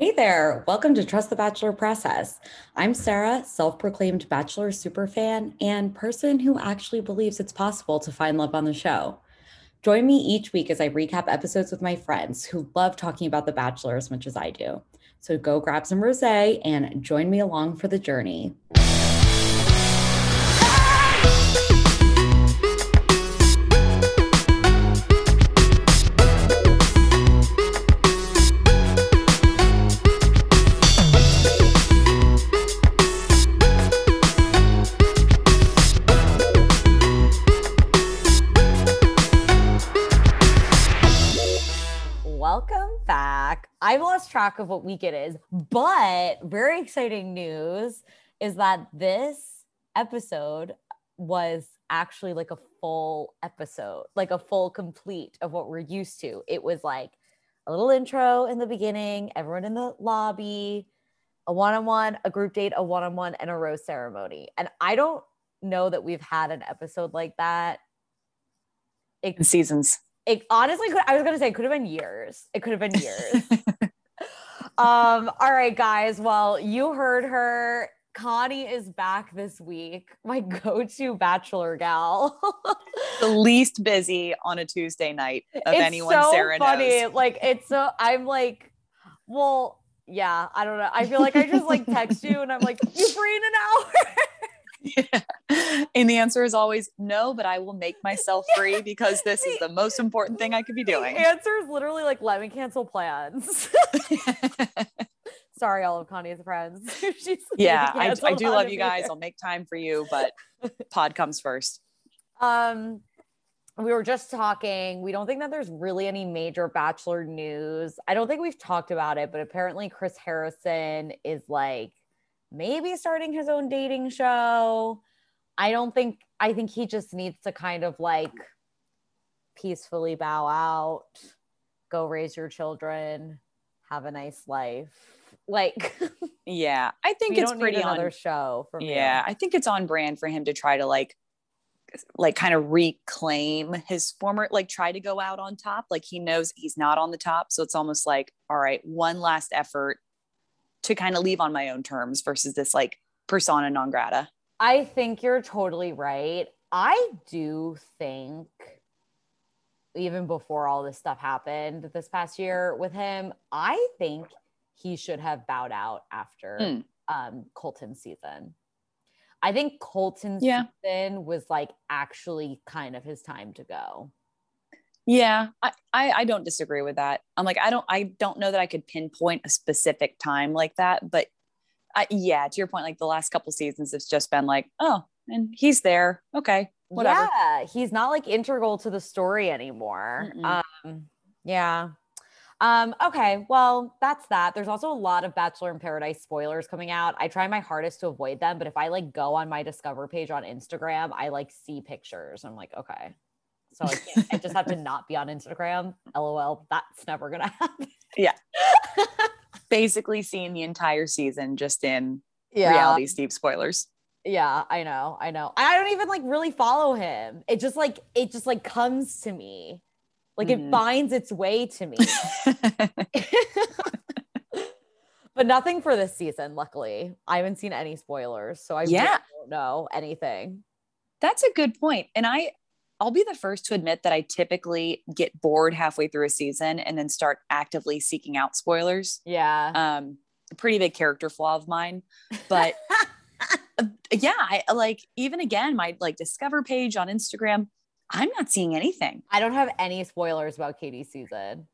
Hey there, welcome to Trust the Bachelor Process. I'm Sarah, self proclaimed Bachelor superfan and person who actually believes it's possible to find love on the show. Join me each week as I recap episodes with my friends who love talking about The Bachelor as much as I do. So go grab some rose and join me along for the journey. Lost track of what week it is, but very exciting news is that this episode was actually like a full episode, like a full complete of what we're used to. It was like a little intro in the beginning, everyone in the lobby, a one on one, a group date, a one on one, and a rose ceremony. And I don't know that we've had an episode like that. It, in seasons it honestly could I was gonna say it could have been years. It could have been years. um, all right, guys. Well, you heard her. Connie is back this week, my go-to bachelor gal. the least busy on a Tuesday night of it's anyone so Sarah funny. knows. Like it's so I'm like, well, yeah, I don't know. I feel like I just like text you and I'm like, you free in an hour? Yeah. And the answer is always no, but I will make myself free because this is the most important thing I could be doing. The answer is literally like, let me cancel plans. Sorry, all of Connie's friends. yeah, I, I do love you guys. I'll make time for you, but pod comes first. Um, we were just talking. We don't think that there's really any major Bachelor news. I don't think we've talked about it, but apparently Chris Harrison is like maybe starting his own dating show. I don't think, I think he just needs to kind of like peacefully bow out, go raise your children, have a nice life. Like, yeah, I think it's pretty another on, show. For yeah, I think it's on brand for him to try to like, like kind of reclaim his former, like try to go out on top. Like he knows he's not on the top, so it's almost like, all right, one last effort to kind of leave on my own terms versus this like persona non grata. I think you're totally right. I do think even before all this stuff happened this past year with him, I think he should have bowed out after mm. um, Colton's season. I think Colton's yeah. season was like actually kind of his time to go. Yeah, I, I, I don't disagree with that. I'm like I don't I don't know that I could pinpoint a specific time like that, but I, yeah, to your point, like the last couple seasons, it's just been like, oh, and he's there. Okay, whatever. Yeah, he's not like integral to the story anymore. Mm-mm. Um, yeah. Um, okay, well, that's that. There's also a lot of Bachelor in Paradise spoilers coming out. I try my hardest to avoid them, but if I like go on my Discover page on Instagram, I like see pictures. I'm like, okay, so I can't. I just have to not be on Instagram. LOL. That's never gonna happen. Yeah. Basically, seeing the entire season just in yeah. reality Steve spoilers. Yeah, I know. I know. I don't even like really follow him. It just like it just like comes to me. Like mm. it mm-hmm. finds its way to me. but nothing for this season, luckily. I haven't seen any spoilers, so I yeah. really don't know anything. That's a good point. And I I'll be the first to admit that I typically get bored halfway through a season and then start actively seeking out spoilers. Yeah. Um, a pretty big character flaw of mine, but uh, yeah, I like even again my like discover page on Instagram. I'm not seeing anything. I don't have any spoilers about Katie's season.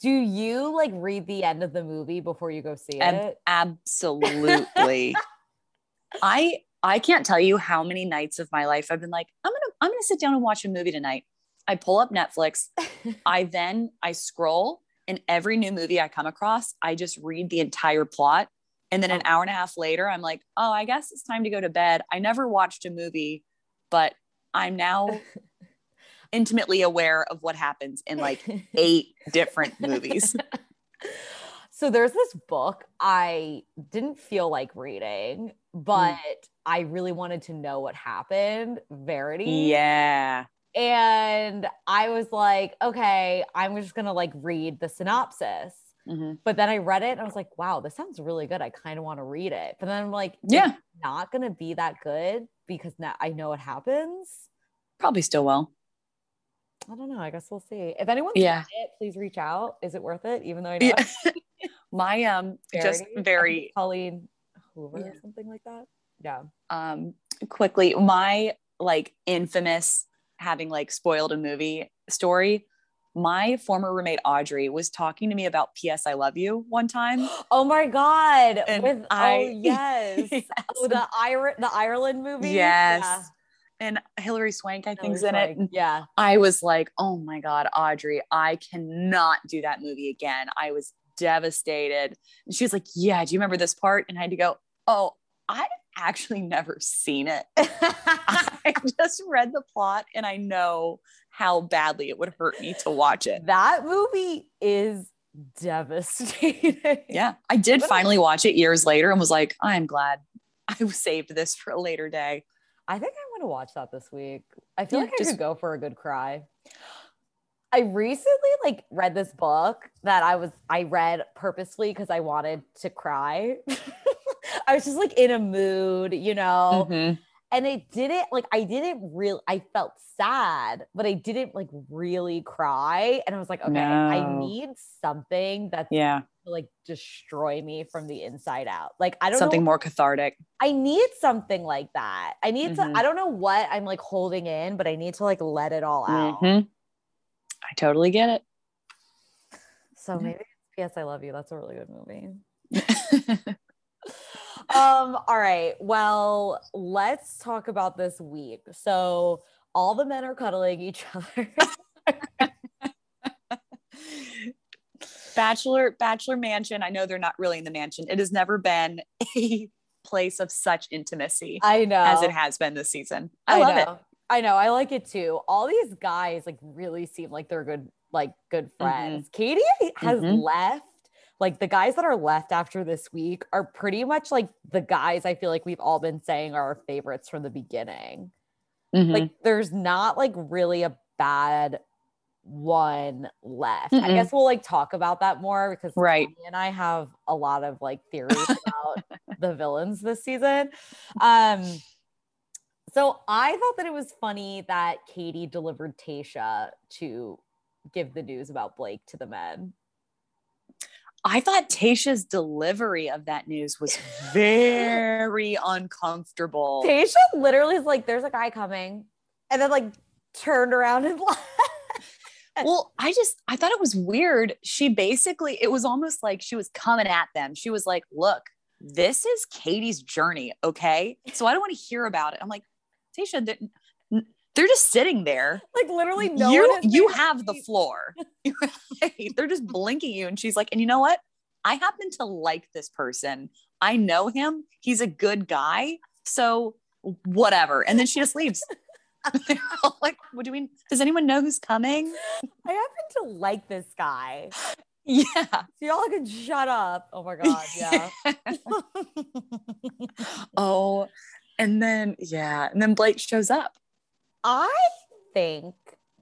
Do you like read the end of the movie before you go see it? Absolutely. I I can't tell you how many nights of my life I've been like, I'm gonna, I'm gonna sit down and watch a movie tonight. I pull up Netflix. I then I scroll, and every new movie I come across, I just read the entire plot. And then an oh. hour and a half later, I'm like, oh, I guess it's time to go to bed. I never watched a movie, but I'm now intimately aware of what happens in like eight different movies. So there's this book I didn't feel like reading, but mm. I really wanted to know what happened. Verity. Yeah. And I was like, okay, I'm just going to like read the synopsis. Mhm. But then I read it and I was like, wow, this sounds really good. I kind of want to read it. But then I'm like, it's Yeah. not gonna be that good because now I know what happens. Probably still will. I don't know. I guess we'll see. If anyone's Yeah. it, please reach out. Is it worth it? Even though I know Yeah. My um just. I think very Colleen Hoover Yeah. or something like that. Yeah. um quickly my like infamous having like spoiled a movie story my former roommate audrey was talking to me about ps i love you one time Oh my god. And With oh I- yes. Yes. Oh, the Ir- the Ireland movie. yes Yeah. and hilary swank i think's in it Yeah. i was like oh my god audrey i cannot do that movie again i was devastated and she was like yeah do you remember this part and i had to go oh i've actually never seen it I just read the plot and I know how badly it would hurt me to watch it. that movie is devastating. Yeah. I did What finally watch it years later and was like, I'm glad I saved this for a later day. I think I'm gonna watch that this week. I feel Yeah, like I just- could go for a good cry. I recently like read this book that I was I read purposely because I wanted to cry. I was just like in a mood, you know, Mhm. and it didn't like I didn't really I felt sad, but I didn't like really cry. And I was like, okay, I need something that's Yeah. to, like destroy me from the inside out. Like I don't Something know more cathartic. I need something like that. I need Mhm. to, I don't know what I'm like holding in, but I need to like let it all out. Mhm. I totally get it. So maybe Yes, I Love You. That's a really good movie. Um, all right. Well, let's talk about this week. So all the men are cuddling each other. Bachelor Bachelor Mansion. I know they're not really in the mansion. It has never been a place of such intimacy I know. as it has been this season. I, love it. I know. I like it too. All these guys like really seem like they're good, like good Mm-hmm. friends. Katie has Mhm. left. Like the guys that are left after this week are pretty much like the guys I feel like we've all been saying are our favorites from the beginning. Mhm. Like there's not like really a bad one left. I Mm-mm. guess we'll like talk about that more because Right. Tommy and I have a lot of like theories about the villains this season. Um so I thought that it was funny that Katie delivered Tayshia to give the news about Blake to the men. I thought Tayshia's delivery of that news was very uncomfortable. Tayshia literally is like, there's a guy coming, and then like turned around and left. Well, I just I thought it was weird. She basically it was almost like she was coming at them. She was like, "Look, this is Katie's journey, okay? So I don't want to hear about it." I'm like, "Tayshia, they're, just sitting there. like literally no you you have the floor. they're just blinking you and she's like, "And you know what? I happen to like this person. I know him. He's a good guy. So whatever." And then she just leaves. Like, "What do we Does anyone know who's coming?" I happen to like this guy. Yeah. So y'all can shut up. Oh my god, yeah. oh, and then yeah, and then Blake shows up. I think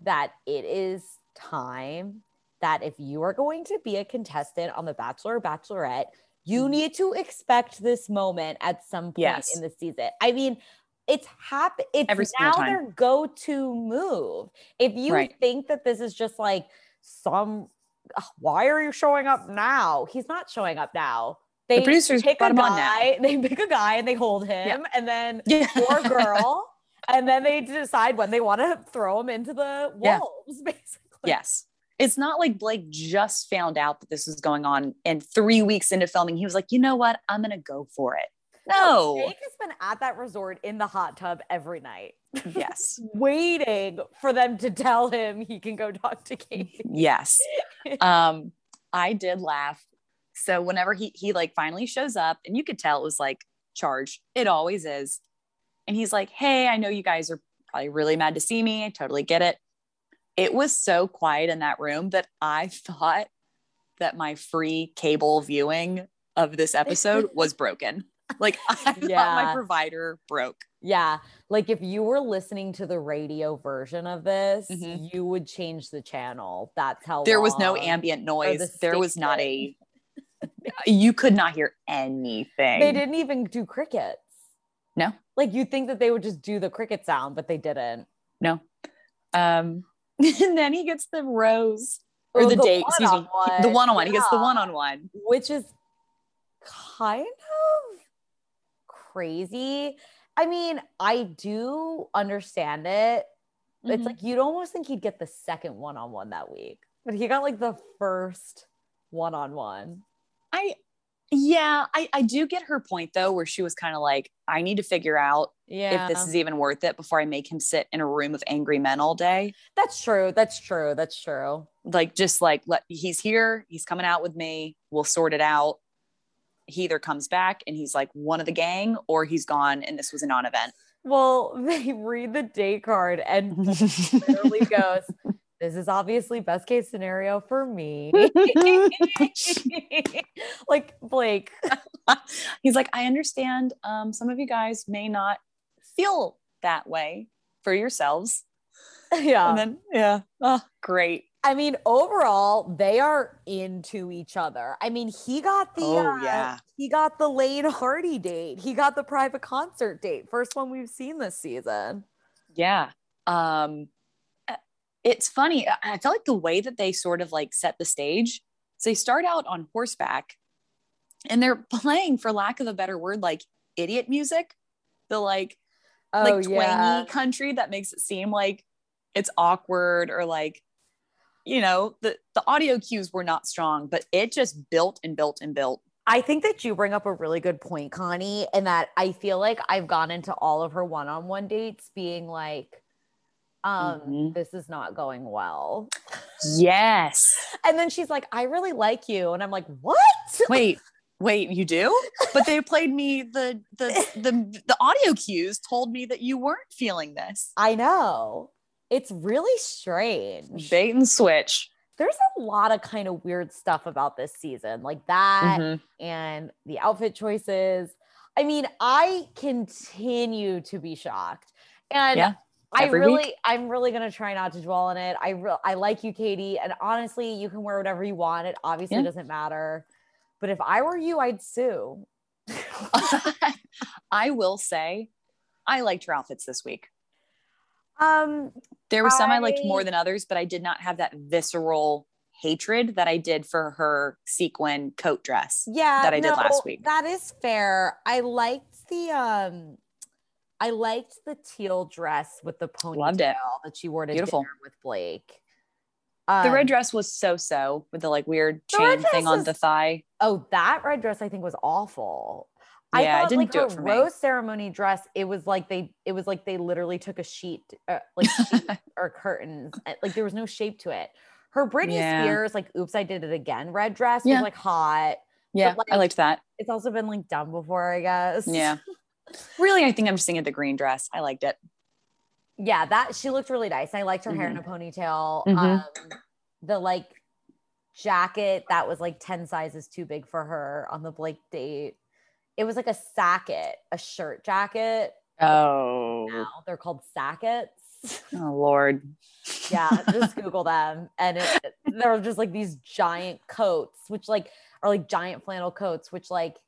that it is time that if you are going to be a contestant on The Bachelor or Bachelorette, you Mhm. need to expect this moment at some point Yes. in the season. I mean, it's happen. It's Every now time. their go-to move. If you Right. think that this is just like some, "Ugh, why are you showing up now? He's not showing up now. They The producers pick a brought him on now. guy, they pick a guy and they hold him, and then Yeah. or girl, and then they decide when they want to throw him into the Yeah. wolves, basically. yes. It's not like Blake just found out that this was going on and three weeks into filming, he was like, you know what? I'm gonna go for it. No. Jake has been at that resort in the hot tub every night, yes. waiting for them to tell him he can go talk to Katie. Yes. Um, I did laugh. So whenever he he like finally shows up, and you could tell it was like charged. It always is. And he's like, Hey, I know you guys are probably really mad to see me. I totally get it. It was so quiet in that room that I thought that my free cable viewing of this episode was broken. Like I thought Yeah. my provider broke. Yeah. Like if you were listening to the radio version of this, Mhm. you would change the channel. That's how There was no ambient the noise. There was not a. You could not hear anything. They didn't even do crickets. Like you'd think that they would just do the cricket sound, but they didn't. No. Um, and then he gets the rose or Oh, the, date. Excuse me. The one on one. He gets the one on one. which is kind of crazy. I mean, I do understand it. It's Mhm. like you'd almost think he'd get the second one on one that week, but he got like the first one on one. I, yeah, I, I do get her point though, where she was kind of like, I need to figure out Yeah, if this is even worth it before I make him sit in a room of angry men all day. that's true. That's true. That's true. Like, just like, let he's here, he's coming out with me, we'll sort it out. He either comes back and he's like one of the gang, or he's gone and this was a non event. Well, they read the date card and literally goes, This is obviously best case scenario for me. like Blake, he's like, I understand um, some of you guys may not feel that way for yourselves. yeah. And then, yeah, oh, great. I mean, overall, they are into each other. I mean, he got the Oh, uh, yeah. he got the Lane Hardy date. He got the private concert date. First one we've seen this season. Yeah. Um, it's funny. I- feel like the way that they sort of like set the stage. So they start out on horseback and they're playing, for lack of a better word, like idiot music. The like, like oh, twangy country that makes it seem like it's awkward or like, you know, the, the audio cues were not strong, but it just built and built and built. I think that you bring up a really good point, Connie, and that I feel like I've gone into all of her one-on-one dates being like, um, Mhm. this is not going well. Yes. And then she's like, I really like you. And I'm like, what? wait wait you do but they played me the the the the audio cues told me that you weren't feeling this I know. It's really strange. bait and switch There's a lot of kind of weird stuff about this season, like that Mhm. and the outfit choices. I mean, I continue to be shocked. And Yeah, I really, week. I'm really gonna try not to dwell on it. I re- I like you, Katie, and honestly, you can wear whatever you want. It obviously Yeah. doesn't matter. But if I were you, I'd sue. i will say i liked her outfits this week um, there were some i liked more than others but i did not have that visceral hatred that i did for her sequin coat dress yeah, that I did last week. That is fair. I liked the um, I liked the teal dress with the ponytail Loved it. that she wore to Beautiful. dinner with Blake. the Um, red dress was so so with the like weird The red chain thing on was- the thigh Oh, that red dress I think was awful. Yeah, it I thought didn't like do her it for me. rose ceremony dress. It was like they, it was like they literally took a sheet, uh, like sheet or curtains, like there was no shape to it. Her Britney Yeah. Spears, like "Oops, I Did It Again" red dress Yeah. was like hot. yeah like- i liked that It's also been like done before, I guess. yeah really i think i'm just thinking of the green dress i liked it yeah, that she looked really nice. I liked her hair in a ponytail. Mhm. Um, the like jacket that was like 10 sizes too big for her on the Blake date. It was like a shacket, a shirt jacket. oh Now they're called shackets. oh lord yeah, just Google them. And it, they're just like these giant coats, which like are like giant flannel coats, which like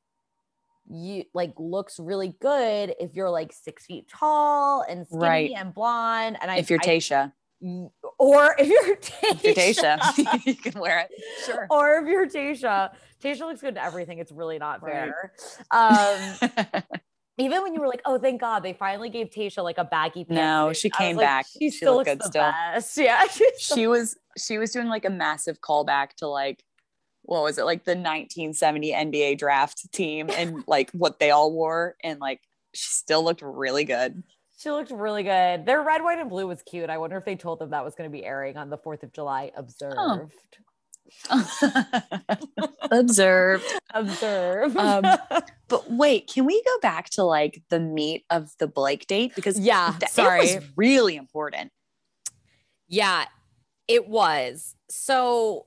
you like looks really good if you're like six feet tall and skinny Right. and blonde. And I, if you're I- Tayshia, or if you're Tayshia, if you're Tayshia, you can wear it. Sure. or if you're Tayshia, Tayshia looks good in everything. It's really not Right. fair. Um, even when you were like, oh, thank God, they finally gave Tayshia like a baggy pants. No, suit," she came like, back. She, She still looks good the still. best. Yeah, she was she was doing like a massive callback to like what was it like the 1970 NBA draft team and like what they all wore and like she still looked really good. she looked really good. Their red, white, and blue was cute. I wonder if they told them that was going to be airing on the Fourth of July. Observed. Observed. Observed. Um, But wait, can we go back to like the meat of the Blake date because yeah. th- sorry. it was really important. Yeah, it was. So,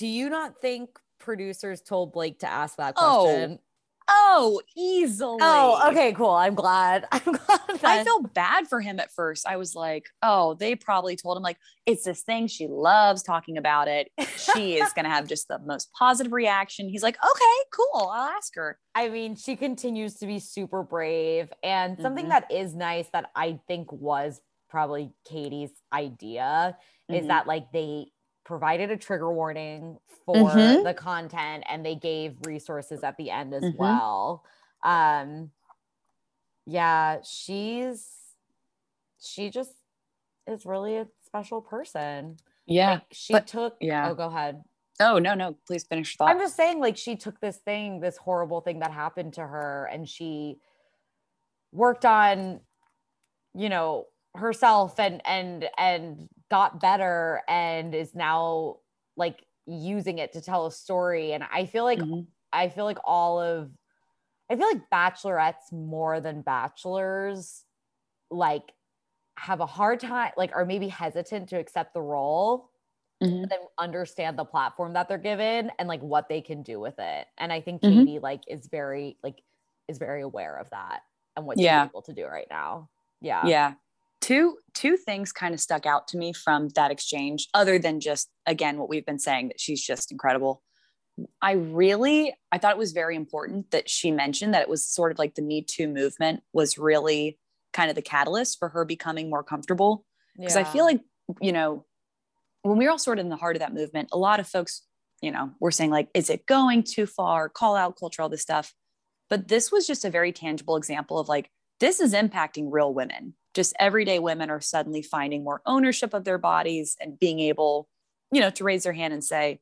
do you not think producers told Blake to ask that Oh, question? Oh, Oh, easily. Oh, okay, cool. I'm glad. I'm glad. I that- felt bad for him at first. I was like, oh, they probably told him, like, it's this thing. She loves talking about it. She is going to have just the most positive reaction. He's like, okay, cool. I'll ask her. I mean, she continues to be super brave. And something Mhm. that is nice that I think was probably Katie's idea is Mhm. that like they provided a trigger warning for Mhm. the content and they gave resources at the end as Mhm. well. Um yeah, she's she just is really a special person. Yeah. Like she but- took yeah. oh go ahead. Oh, no, no. Please finish your thought. I'm just saying, like, she took this thing, this horrible thing that happened to her, and she worked on, you know, herself and and and got better and is now like using it to tell a story. And I feel like Mhm. I feel like all of I feel like bachelorettes more than bachelors like have a hard time like are maybe hesitant to accept the role Mhm. but then understand the platform that they're given and like what they can do with it. And I think Mhm. Katie like is very like is very aware of that and what Yeah. she's able to do right now. Yeah. yeah two two things kind of stuck out to me from that exchange other than just again what we've been saying that she's just incredible. I really i thought it was very important that she mentioned that it was sort of like the me too movement was really kind of the catalyst for her becoming more comfortable. Because i feel like you know when we were all sort of in the heart of that movement a lot of folks you know were saying like is it going too far? Call out culture all this stuff. But this was just a very tangible example of like this is impacting real women just everyday women are suddenly finding more ownership of their bodies and being able you know to raise their hand and say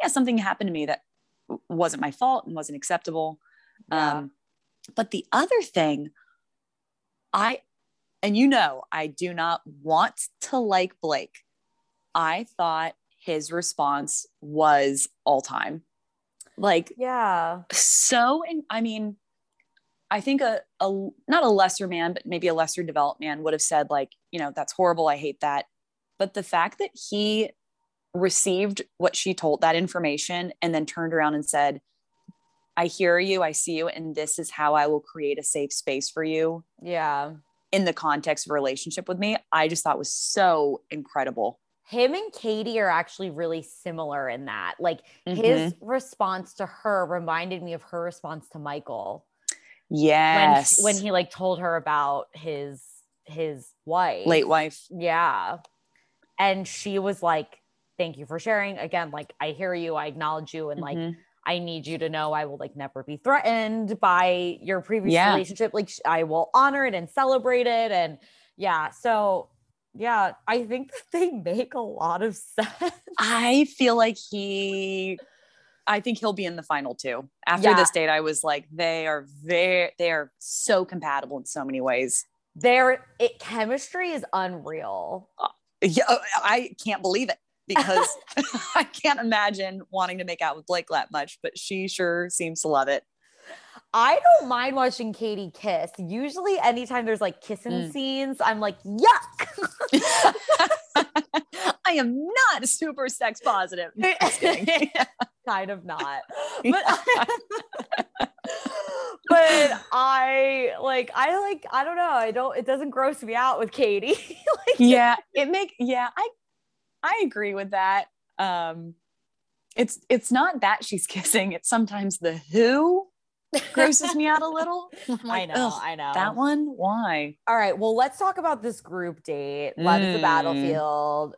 yeah something happened to me that wasn't my fault and wasn't acceptable Yeah. um, but the other thing i and you know i do not want to like blake i thought his response was all time like yeah. so in, i mean i think a, a not a lesser man but maybe a lesser developed man would have said like you know that's horrible i hate that but the fact that he received what she told that information and then turned around and said i hear you i see you and this is how i will create a safe space for you Yeah. in the context of a relationship with me i just thought was so incredible Him and Katie are actually really similar in that. Like Mm-hmm. his response to her reminded me of her response to Michael yes she- when he like told her about his his wife. late wife Yeah. And she was like, Thank you for sharing. Again, like, I hear you, I acknowledge you, and like, Mhm. I need you to know I will like never be threatened by your previous Yeah. relationship. Like, I will honor it and celebrate it. And yeah, so yeah, I think that they make a lot of sense. I feel like he I think he'll be in the final two. After Yeah. this date, I was like, they are very they are so compatible in so many ways. Their it chemistry is unreal. Yeah, uh, I can't believe it because I can't imagine wanting to make out with Blake that much, but she sure seems to love it. I don't mind watching Katie kiss. Usually, anytime there's like kissing Mm. scenes, I'm like, yuck. I am not super sex positive. Kind of not. But but I like I like I don't know. I don't it doesn't gross me out with Katie. like yeah it make yeah i i agree with that um it's it's not that she's kissing it's sometimes the who grosses me out a little I'm I know, I know. that one why All right. Well, let's talk about this group date. Love is the Mm. battlefield.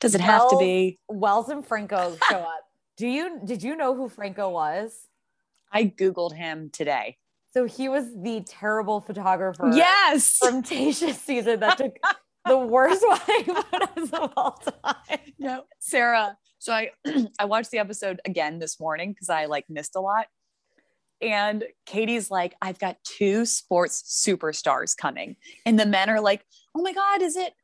Does it have to be Wells and Franco show up. Do you did you know who Franco was? i googled him today So he was the terrible photographer yes from Tayshia's season that took the worst wedding photos of all time. no sarah so i i watched the episode again this morning because i like missed a lot and katie's like i've got two sports superstars coming and the men are like oh my god is it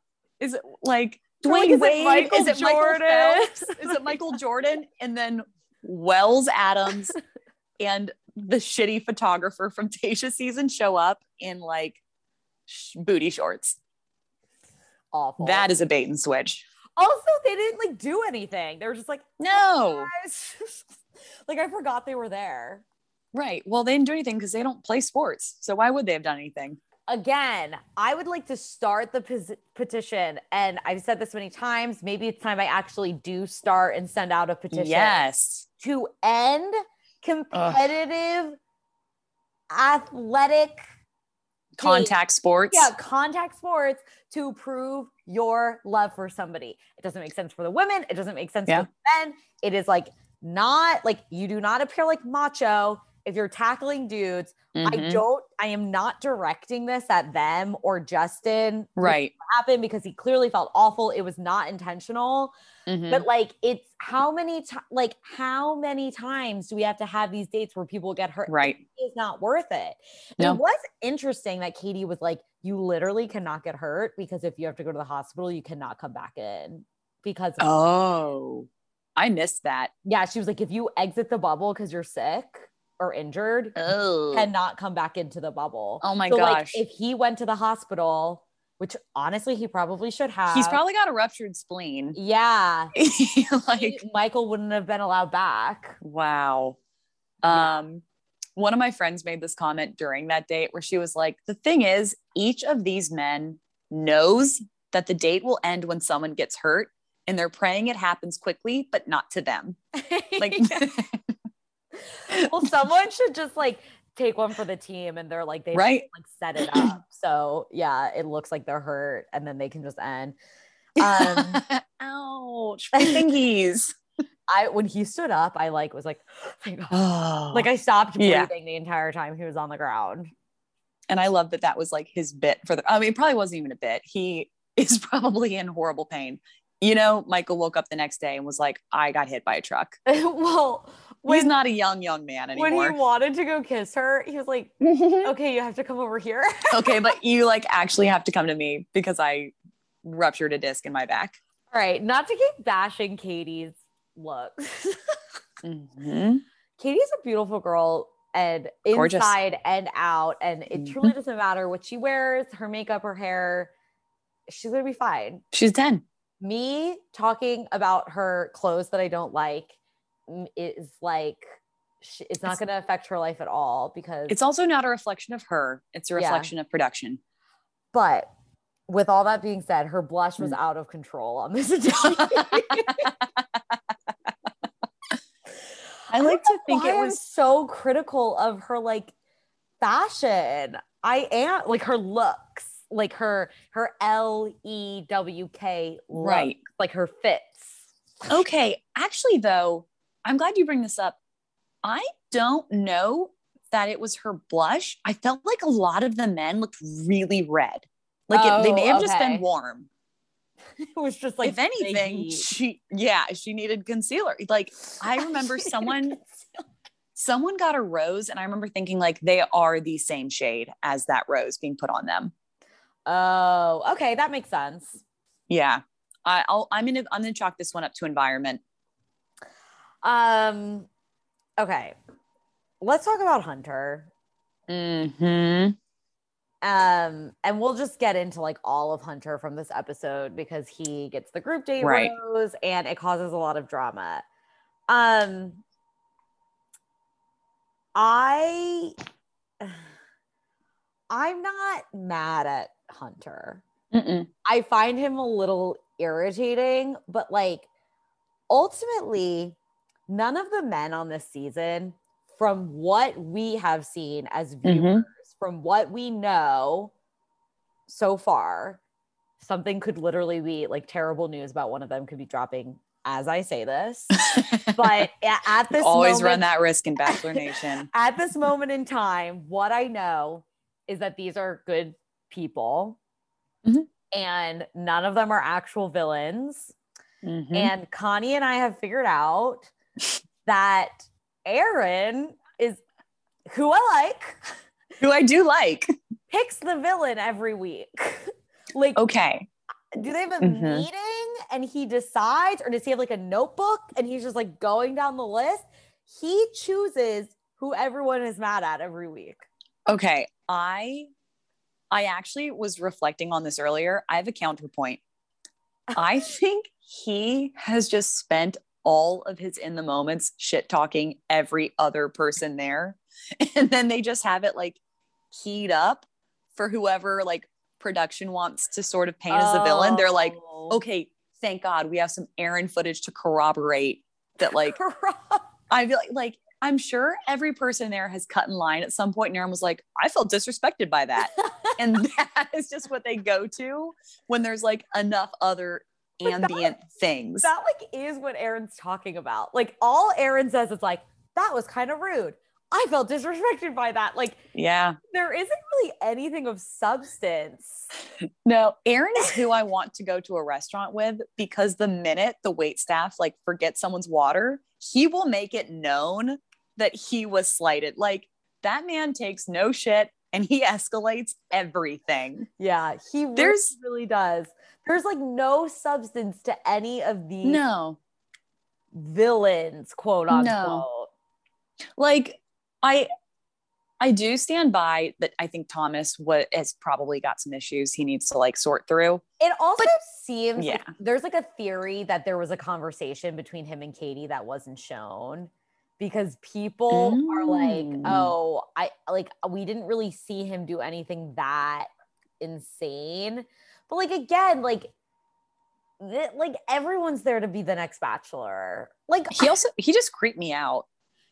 is it like They're like, Dwyane "Is it Wade? Michael is it Michael Jordan?" Phelps? Is it Michael Jordan? And then Wells Adams and the shitty photographer from Tayshia season show up in like sh- booty shorts. Awful. That is a bait and switch. also they didn't like do anything. They were just like, oh, No. like I forgot they were there. Right. Well, they didn't do anything because they don't play sports. So why would they have done anything? Again, I would like to start the petition. And I've said this many times. Maybe it's time I actually do start and send out a petition Yes. to end competitive athletic Contact sports. yeah, contact sports to prove your love for somebody. It doesn't make sense for the women. It doesn't make sense Yeah. for the men. It is like not like you do not appear like macho if you're tackling dudes. I Mhm. don't, I am not directing this at them or Justin. Right. Happened because he clearly felt awful. It was not intentional. Mhm. But like it's how many times like how many times do we have to have these dates where people get hurt? Right. It's not worth it. No. It was interesting that Katie was like, you literally cannot get hurt because if you have to go to the hospital, you cannot come back in. Because Oh, I missed that. yeah, she was like, if you exit the bubble because you're sick or injured, Oh. cannot come back into the bubble. Oh my so like gosh. if he went to the hospital, which honestly he probably should have. He's probably got a ruptured spleen. yeah. like, he- Michael wouldn't have been allowed back. wow. Yeah. Um, one of my friends made this comment during that date where she was like, the thing is, each of these men knows that the date will end when someone gets hurt and they're praying it happens quickly, but not to them. Like, well, someone should just like take one for the team and they're like they right? like set it up. So yeah, it looks like they're hurt and then they can just end. Um Ouch. My thingies. I when he stood up, I like was like, oh. like I stopped breathing Yeah. the entire time he was on the ground. and I love that that was like his bit for the. I mean, it probably wasn't even a bit. He is probably in horrible pain. You know, Michael woke up the next day and was like, "I got hit by a truck." well, He's not a young young man anymore. when he wanted to go kiss her, he was like, okay, you have to come over here. okay, but you like actually have to come to me because I ruptured a disc in my back. All right, not to keep bashing Katie's looks. Mhm. Katie's a beautiful girl and Gorgeous. inside and out. And it Mhm. truly doesn't matter what she wears, her makeup, her hair. She's gonna be fine. She's ten. Me talking about her clothes that I don't like is like sh- it's not gonna affect her life at all because It's also not a reflection of her. It's a Yeah. reflection of production. but with all that being said, her blush was Mm. out of control on this edition. I like to think it was so critical of her like fashion. I am like her looks, like her her L E W K right. like her fits. Okay. Actually, though, I'm glad you bring this up. I don't know that it was her blush. I felt like a lot of the men looked really red. Like it, they Oh, may have just been warm. It was just like if anything, she yeah, she needed concealer. Like I remember someone someone got a rose, and I remember thinking like they are the same shade as that rose being put on them. Oh, okay, that makes sense. Yeah. I, I'll, I'm gonna I'm gonna chalk this one up to environment. Um, okay, let's talk about Hunter. Mm-hmm. Um, and we'll just get into like all of Hunter from this episode because he gets the group date Right. rose and it causes a lot of drama. Um, I, I'm not mad at Hunter. Mm-mm. I find him a little irritating, but like ultimately, none of the men on this season, from what we have seen as viewers, from what we know so far, something could literally be like terrible news about one of them could be dropping as I say this. But at this always moment, run that risk in Bachelor Nation. at this moment in time, what I know is that these are good people Mhm. and none of them are actual villains. Mhm. And Connie and I have figured out that Aaron is who I like, Who I do like. picks the villain every week. like, Okay. do they have a Mhm. meeting and he decides, or does he have like a notebook and he's just like going down the list? He chooses who everyone is mad at every week. Okay. I I actually was reflecting on this earlier. I have a counterpoint. I think he has just spent all of his in the moments shit talking every other person there. and then they just have it like keyed up for whoever like production wants to sort of paint as a villain. They're like, Oh. okay, thank God we have some Aaron footage to corroborate that like I feel like, like I'm sure every person there has cut in line at some point and Aaron was like, I felt disrespected by that. and that is just what they go to when there's like enough other But that- ambient things. that like is what Aaron's talking about. Like all Aaron says is like, that was kind of rude. I felt disrespected by that. Like yeah. there isn't really anything of substance. No, Aaron is who I want to go to a restaurant with because the minute the wait staff like forgets someone's water, he will make it known that he was slighted. Like that man takes no shit and he escalates everything. Yeah, he really, There's- really does. There's like no substance to any of these No. villains, quote unquote. No. Like I I do stand by that I think Thomas what has probably got some issues he needs to like sort through. It also seems yeah. like there's like a theory that there was a conversation between him and Katie that wasn't shown because people are like, Mm. oh, I like we didn't really see him do anything that insane. But like again, like th- like everyone's there to be the next bachelor. Like He also he just creeped me out.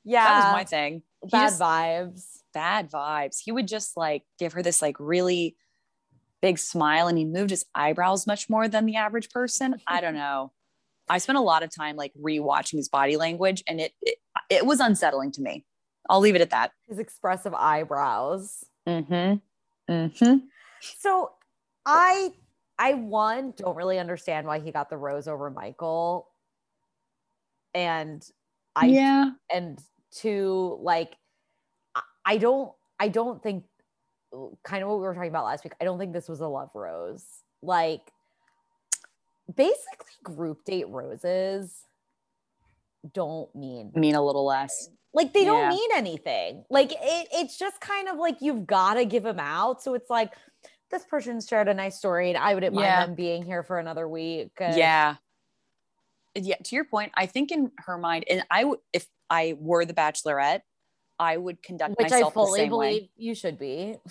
yeah, That was my thing. He bad just- vibes. bad vibes. He would just like give her this like really big smile and he moved his eyebrows much more than the average person. I don't know. I spent a lot of time like rewatching his body language and it it, it was unsettling to me. I'll leave it at that. His expressive eyebrows. Mm-hmm. Mm-hmm. So I I one don't really understand why he got the rose over Michael. And I yeah. and two like I- don't I don't think kind of what we were talking about last week. I don't think this was a love rose. Like basically group date roses don't mean Mean a little less. like they don't mean anything. Like it, it's just kind of like you've got to give them out. So it's like this person shared a nice story, and I wouldn't mind Yeah. them being here for another week. Yeah. Yeah. To your point, I think in her mind, and I would, if I were the bachelorette, I would conduct which I myself the fully same way. you should be.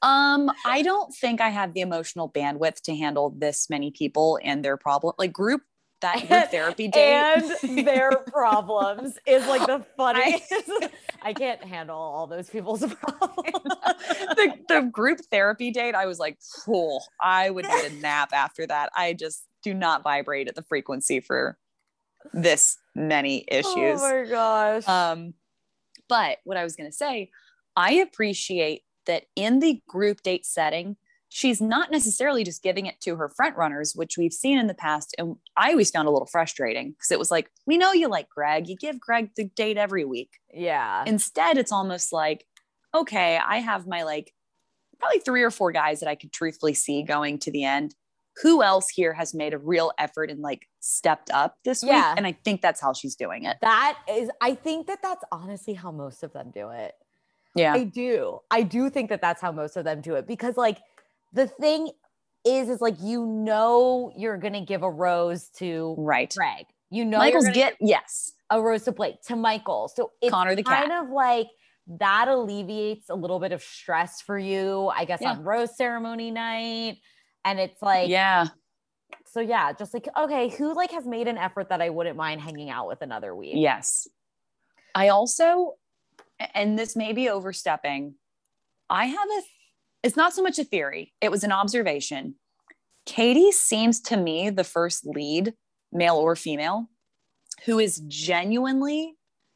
Um, I don't think I have the emotional bandwidth to handle this many people and their problem. Like group that therapy date. and their problems is like the funniest. I, can't handle all those people's problems. the, the group therapy date, I was like, cool. I would need a nap after that. I just do not vibrate at the frequency for this many issues. Oh my gosh. Um, but what I was going to say, I appreciate that in the group date setting, she's not necessarily just giving it to her front runners, which we've seen in the past. And I always found a little frustrating because it was like, we know you like Greg, you give Greg the date every week. yeah. Instead, it's almost like, okay, I have my like probably three or four guys that I could truthfully see going to the end. Who else here has made a real effort and like stepped up this Yeah. week? And I think that's how she's doing it. that is, I think that that's honestly how most of them do it. Yeah. I do. I do think that that's how most of them do it because, like, the thing is, is like you know you're gonna give a rose to right. Greg. You know Michael's get yes. a rose to Blake to Michael. So it's Connor the kind cat. of like that alleviates a little bit of stress for you, I guess, Yeah. on rose ceremony night. And it's like, yeah. so yeah, just like okay, who like has made an effort that I wouldn't mind hanging out with another week? Yes. I also, and this may be overstepping, I have a, it's not so much a theory, it was an observation. Katie seems to me the first lead, male or female, who is genuinely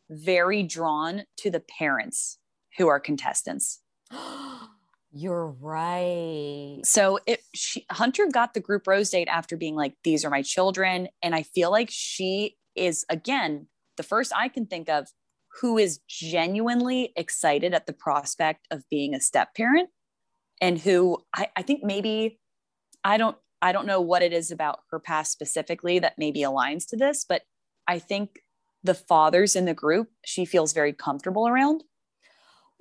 very drawn to the parents who are contestants. You're right. So it she, Hunter got the group rose date after being like, these are my children. And I feel like she is again the first I can think of who is genuinely excited at the prospect of being a step parent and who I, I think maybe I don't I don't know what it is about her past specifically that maybe aligns to this, but I think the fathers in the group she feels very comfortable around.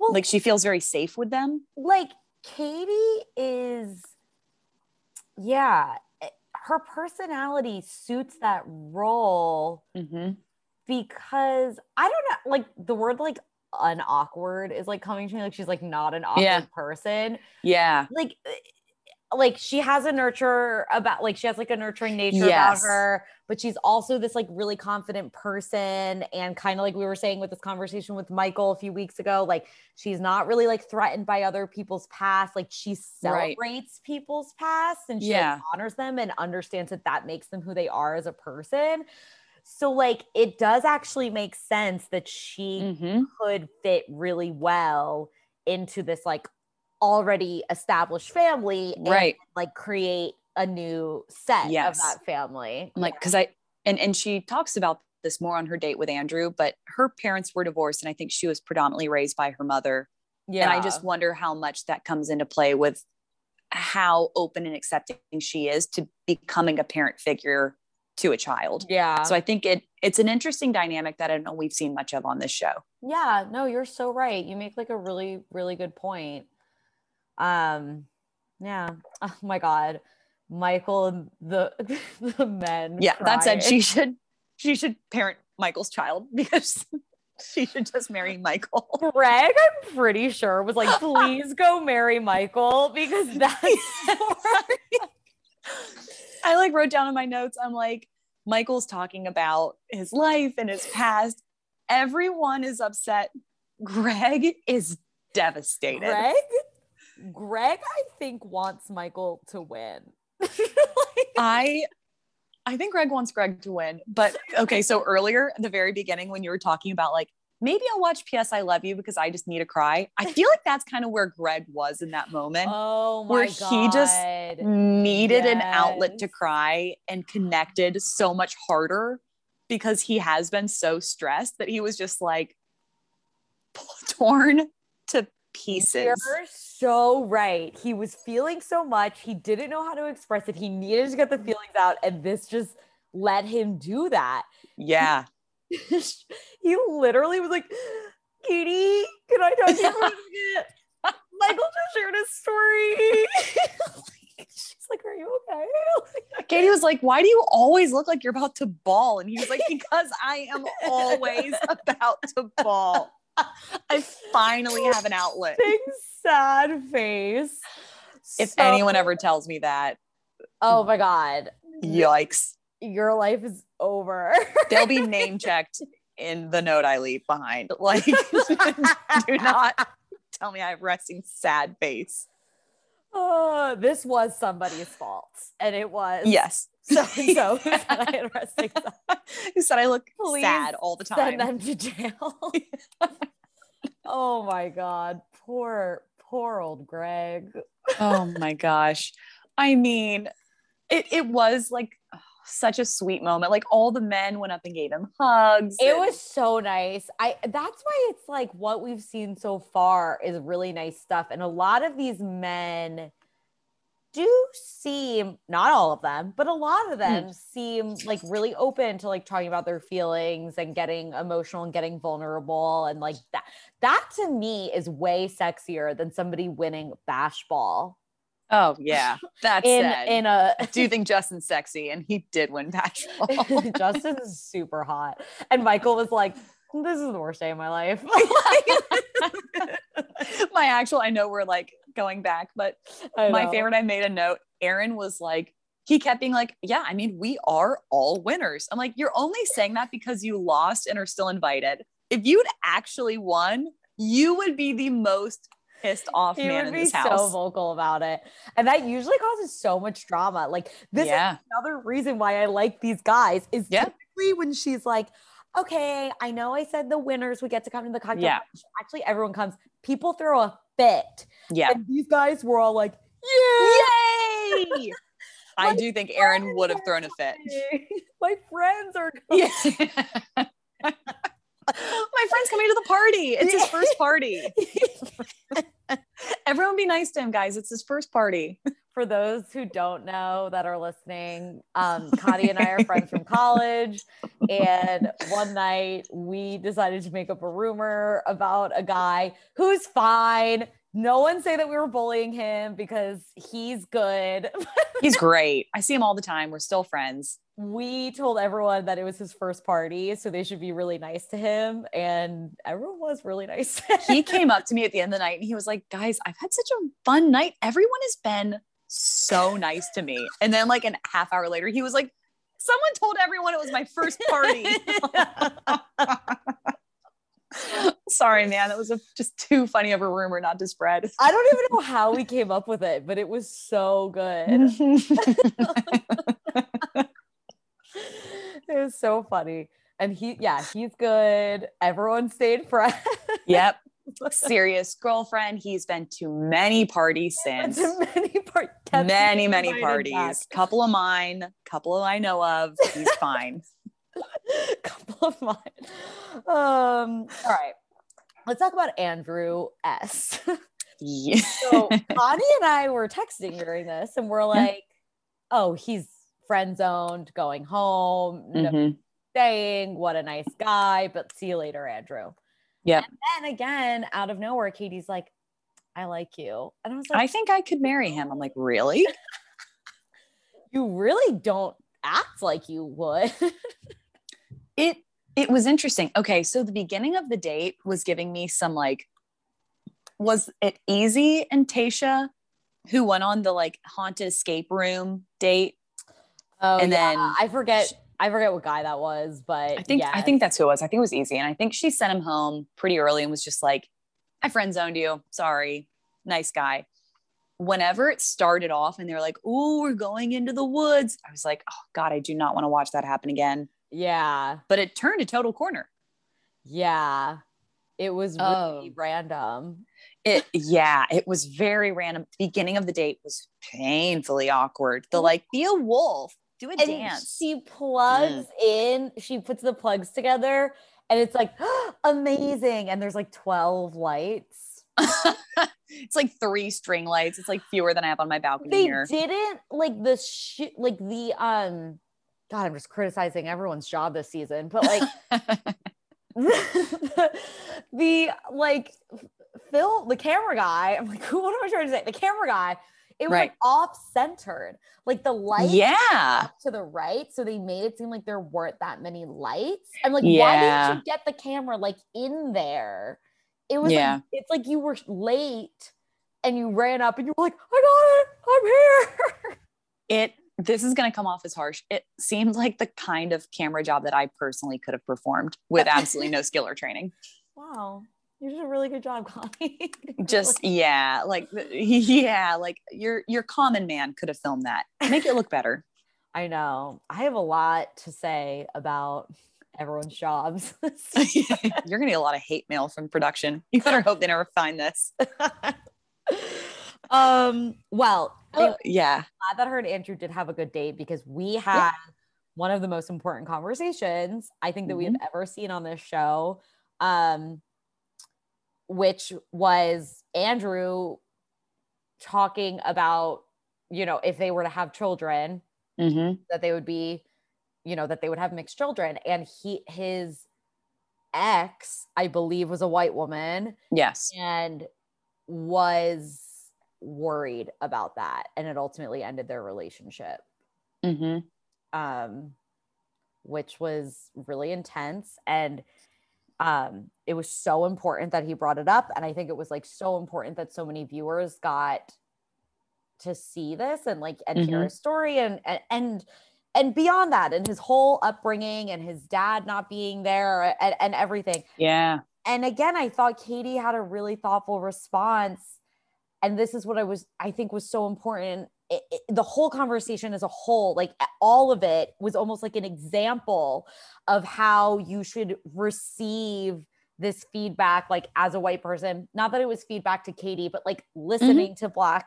Well, Like she feels very safe with them. like Katie is, yeah, her personality suits that role Mm-hmm. because I don't know, like the word like unawkward is like coming to me. Like she's like not an awkward Yeah. person. Yeah. Like eh, like she has a nurture about like she has like a nurturing nature Yes. about her, but she's also this like really confident person. And kind of like we were saying with this conversation with Michael a few weeks ago, like she's not really like threatened by other people's past. Like she Right. celebrates people's past and she like, honors them and understands that that makes them who they are as a person. So like it does actually make sense that she Mhm. could fit really well into this like already established family and, Right. like create a new set Yes. of that family. Like, because I and and she talks about this more on her date with Andrew, but her parents were divorced, and I think she was predominantly raised by her mother. yeah. And I just wonder how much that comes into play with how open and accepting she is to becoming a parent figure to a child. yeah. So I think it it's an interesting dynamic that I don't know we've seen much of on this show. yeah, no, you're so right. You make like a really, really good point. Um, yeah. Oh my god. Michael and the the men. Yeah, that said, she should she should parent Michael's child because she should just marry Michael. Greg, I'm pretty sure, was like, please go marry Michael because that's I like wrote down in my notes, I'm like, Michael's talking about his life and his past. Everyone is upset. Greg is devastated. Greg. Greg, I think, wants Michael to win. I I think Greg wants Greg to win. But okay, so earlier at the very beginning when you were talking about like maybe I'll watch PS I Love You because I just need to cry. I feel like that's kind of where Greg was in that moment. oh my Where god. he just needed an outlet to cry and connected so much harder because he has been so stressed that he was just like torn to pieces. You're so right. He was feeling so much. He didn't know how to express it. He needed to get the feelings out, and this just let him do that. Yeah. he literally was like, Katie, can I talk to you for a second? Michael just shared his story. She's like, Are you okay? Katie was like, Why do you always look like you're about to ball? And he was like, Because I am always about to ball. I finally have an outlet. Big sad face. If So- anyone ever tells me that, oh my God, yikes. Your life is over. They'll be name checked in the note I leave behind. Like, do not tell me I have resting sad face. Uh, this was somebody's fault, and it was Yes. so so who said I had resting. sad. You said I look Please sad all the time? Send them to jail. oh my god, poor poor old Greg. oh my gosh. I mean, it, it was like oh, such a sweet moment. Like all the men went up and gave him hugs. It and- was so nice. I that's why it's like what we've seen so far is really nice stuff. And a lot of these men do seem not all of them, but a lot of them mm. seem like really open to like talking about their feelings and getting emotional and getting vulnerable and like that. That to me is way sexier than somebody winning bash ball Oh yeah. That's in in a do you think Justin's sexy? And he did win basketball. Justin is super hot. And Michael was like, This is the worst day of my life. my actual, I know we're like going back, but my favorite, I made a note. Aaron was like, he kept being like, Yeah, I mean, we are all winners. I'm like, You're only saying that because you lost and are still invited. If you'd actually won, you would be the most pissed off he man would in be so vocal about it. And that usually causes so much drama. Like this yeah. is another reason why I like these guys is Yeah. typically when she's like, okay, I know I said the winners would get to come to the cocktail. Yeah. Actually, everyone comes. People throw a fit. Yeah. And these guys were all like, yeah. Yay! I do think Aaron would have thrown a fit. My friends are coming. Yeah. My friend's coming to the party. It's his first party. Everyone be nice to him, guys. It's his first party. For those who don't know that are listening, um, Connie and I are friends from college. And one night we decided to make up a rumor about a guy who's fine. No one say that we were bullying him because he's good. He's great. I see him all the time. We're still friends. we told everyone that it was his first party, so they should be really nice to him. And everyone was really nice. He came up to me at the end of the night and he was like, Guys, I've had such a fun night. Everyone has been so nice to me. And then, like, a half hour later, he was like, Someone told everyone it was my first party. Sorry, man. That was a, just too funny of a rumor not to spread. I don't even know how we came up with it, but it was so good. It was so funny. And he, yeah, he's good. Everyone stayed friends. yep. Serious girlfriend. He's been to many parties since. many par- Many, many parties. back. Couple of mine, couple I know of. He's fine. couple of mine. Um, all right. Let's talk about Andrew S. Yeah. so Connie and I were texting during this, and we're like, "Oh, he's friend zoned, going home, no Mhm. staying. What a nice guy." But see you later, Andrew. Yeah. And then again, out of nowhere, Katie's like, "I like you," and I was like, I think I could marry him. I'm like, really? "You really don't act like you would." It it was interesting. Okay, so the beginning of the date was giving me some like was it Easy and Tayshia who went on the like haunted escape room date? oh, And yeah. then- I forget. I forget what guy that was, but I think I think that's who it was. I think it was Easy. And I think she sent him home pretty early and was just like, I friend zoned you. Sorry. Nice guy. Whenever it started off and they're like, oh, we're going into the woods. I was like, oh God, I do not want to watch that happen again. Yeah, But it turned a total corner. yeah. It was really Oh. random. It yeah, it was very random. The beginning of the date was painfully awkward. The like, be a wolf, do a and dance. she plugs in she puts the plugs together and it's like amazing and there's like 12 lights it's like three string lights. It's like fewer than I have on my balcony they here. didn't like the sh- like the um god i'm just criticizing everyone's job this season but like the, like Phil, the camera guy i'm like who what am i trying to say the camera guy it was Right. like off centered like the light yeah. to the right. So they made it seem like there weren't that many lights. I'm like, Yeah. why didn't you get the camera like in there? It was Yeah. like, it's like you were late and you ran up and you were like, I got it, I'm here. It this is gonna come off as harsh. It seemed like the kind of camera job that I personally could have performed with absolutely no skill or training. Wow. You did a really good job, Connie. Just yeah, like yeah, like your your common man could have filmed that. Make it look better. I know. I have a lot to say about everyone's jobs. You're gonna get a lot of hate mail from production. You better hope they never find this. um, well, Oh, yeah. glad that her and Andrew did have a good date because we had one of the most important conversations I think that we have ever seen on this show. Um, which was Andrew talking about, you know, if they were to have children, hmm that they would be, you know, that they would have mixed children. And he his ex, I believe, was a white woman Yes. and was worried about that and it ultimately ended their relationship hmm um which was really intense and um it was so important that he brought it up and i think it was like so important that so many viewers got to see this and like and hear Mhm. his story and and and and beyond that and his whole upbringing and his dad not being there and, and everything Yeah. and again i thought katie had a really thoughtful response and this is what i was i think was so important. It, it- the whole conversation as a whole like all of it was almost like an example of how you should receive this feedback like as a white person. Not that it was feedback to katie but like mm-hmm. listening to black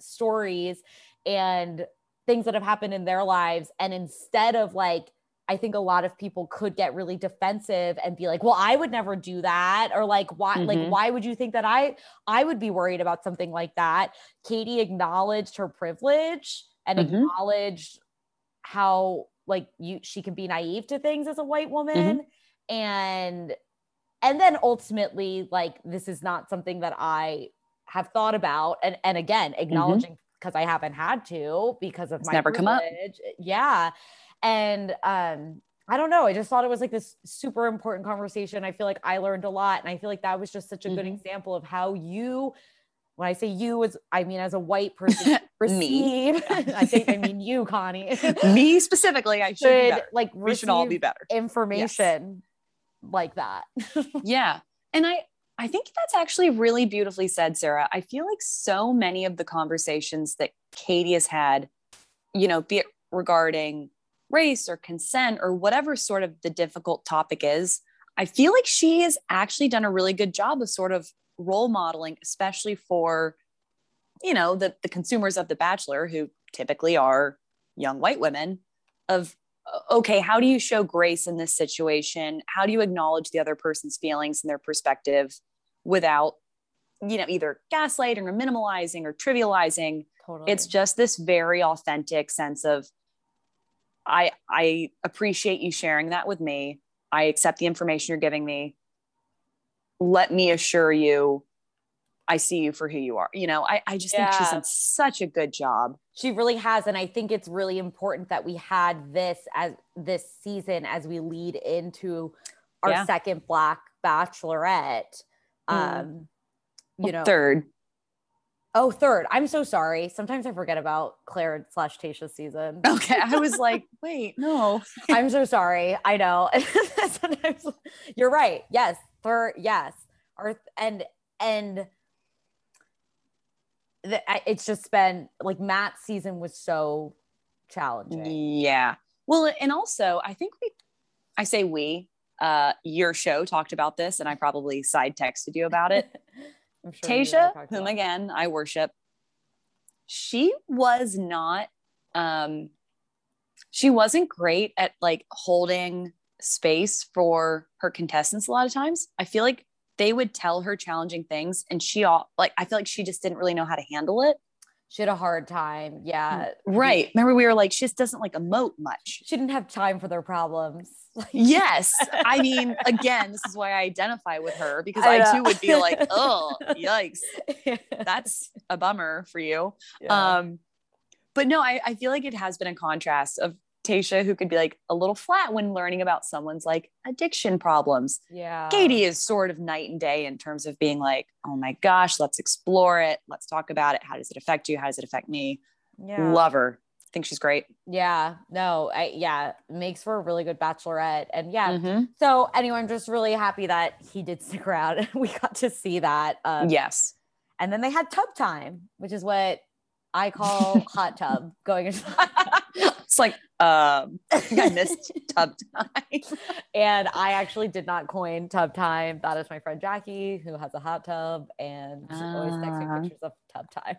stories and things that have happened in their lives. And instead of like I think a lot of people could get really defensive and be like, "Well, I would never do that," or like, "Why? Like, Mhm. why would you think that I I would be worried about something like that?" Katie acknowledged her privilege and Mhm. acknowledged how like you she can be naive to things as a white woman, and and then ultimately, like, this is not something that I have thought about and and again acknowledging because I haven't had to because of It's my never come up. privilege. Yeah. And um I don't know. I just thought it was like this super important conversation. I feel like I learned a lot. And I feel like that was just such a good Mhm. example of how you, when I say you, as I mean as a white person, Me. receive. I think I mean you, Connie. Me specifically, I should be should better. like We should all be better. information like that. yeah and i i think that's actually really beautifully said sarah i feel like so many of the conversations that katie has had you know be it regarding race or consent or whatever sort of the difficult topic is i feel like she has actually done a really good job of sort of role modeling especially for you know the the consumers of the bachelor who typically are young white women of okay, how do you show grace in this situation? How do you acknowledge the other person's feelings and their perspective without, you know, either gaslighting or minimalizing or trivializing? totally. It's just this very authentic sense of I I appreciate you sharing that with me. I accept the information you're giving me. Let me assure you I see you for who you are. You know, I, I just think she's done such a good job. She really has. And I think it's really important that we had this as this season as we lead into our Yeah. second Black Bachelorette. Mm. Um, you know, Third. Oh, third. I'm so sorry. Sometimes I forget about Claire slash Tayshia's season. Okay. I was like, wait, no. I'm so sorry. I know. Sometimes you're right. Yes. Third. Yes. Or and and the, it's just been like Matt's season was so challenging. Yeah. Well, and also I think we I say we, uh, your show talked about this, and I probably side texted you about it. Sure you Tayshia, whom about again I worship, she was not um she wasn't great at like holding space for her contestants a lot of times. I feel like they would tell her challenging things and she all like I feel like she just didn't really know how to handle it. She had a hard time. Yeah. Right. Remember we were like she just doesn't like emote much. She didn't have time for their problems. Yes. I mean, again, this is why I identify with her because I I, too would be like, oh, yikes. That's a bummer for you. Yeah. Um, but no, I, I feel like it has been a contrast of Tayshia, who could be like a little flat when learning about someone's like addiction problems. yeah. Katie is sort of night and day in terms of being like, oh my gosh, let's explore it. Let's talk about it. How does it affect you? How does it affect me? Yeah. Love her. think she's great. Yeah, no, I yeah, makes for a really good bachelorette. And yeah, Mhm. so anyway, I'm just really happy that he did stick around. we got to see that. Um, Yes. And then they had tub time, which is what I call hot tub going into it's like, um, I think I missed tub time. and I actually did not coin tub time. That is my friend Jackie, who has a hot tub and she always texts me Ah. pictures of tub time.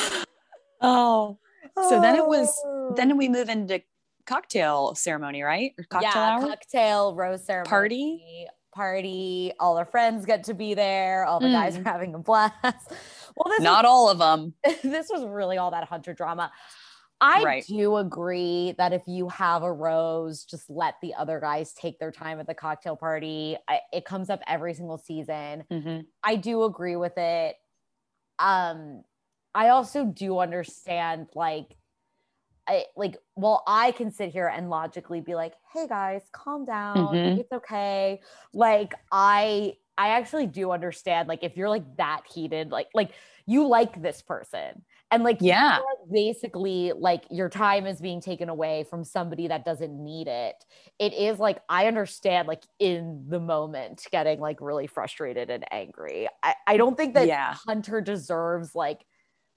oh. So then it was- Then we move into cocktail ceremony, right? Or cocktail yeah, hour? cocktail rose ceremony Party? party. All our friends get to be there. All the guys Mm. are having a blast. Well, this Not all of them. this was really all that hunter drama. I Right. do agree that if you have a rose, just let the other guys take their time at the cocktail party. I, it comes up every single season. Mhm. I do agree with it. Um, I also do understand, like, I like. Well, I can sit here and logically be like, "Hey guys, calm down. Mhm. It's okay." Like, I, I actually do understand. Like, if you're like that heated, like, like you like this person, and like, Yeah. basically like your time is being taken away from somebody that doesn't need it it is like i understand like in the moment getting like really frustrated and angry i, I don't think that Yeah. hunter deserves like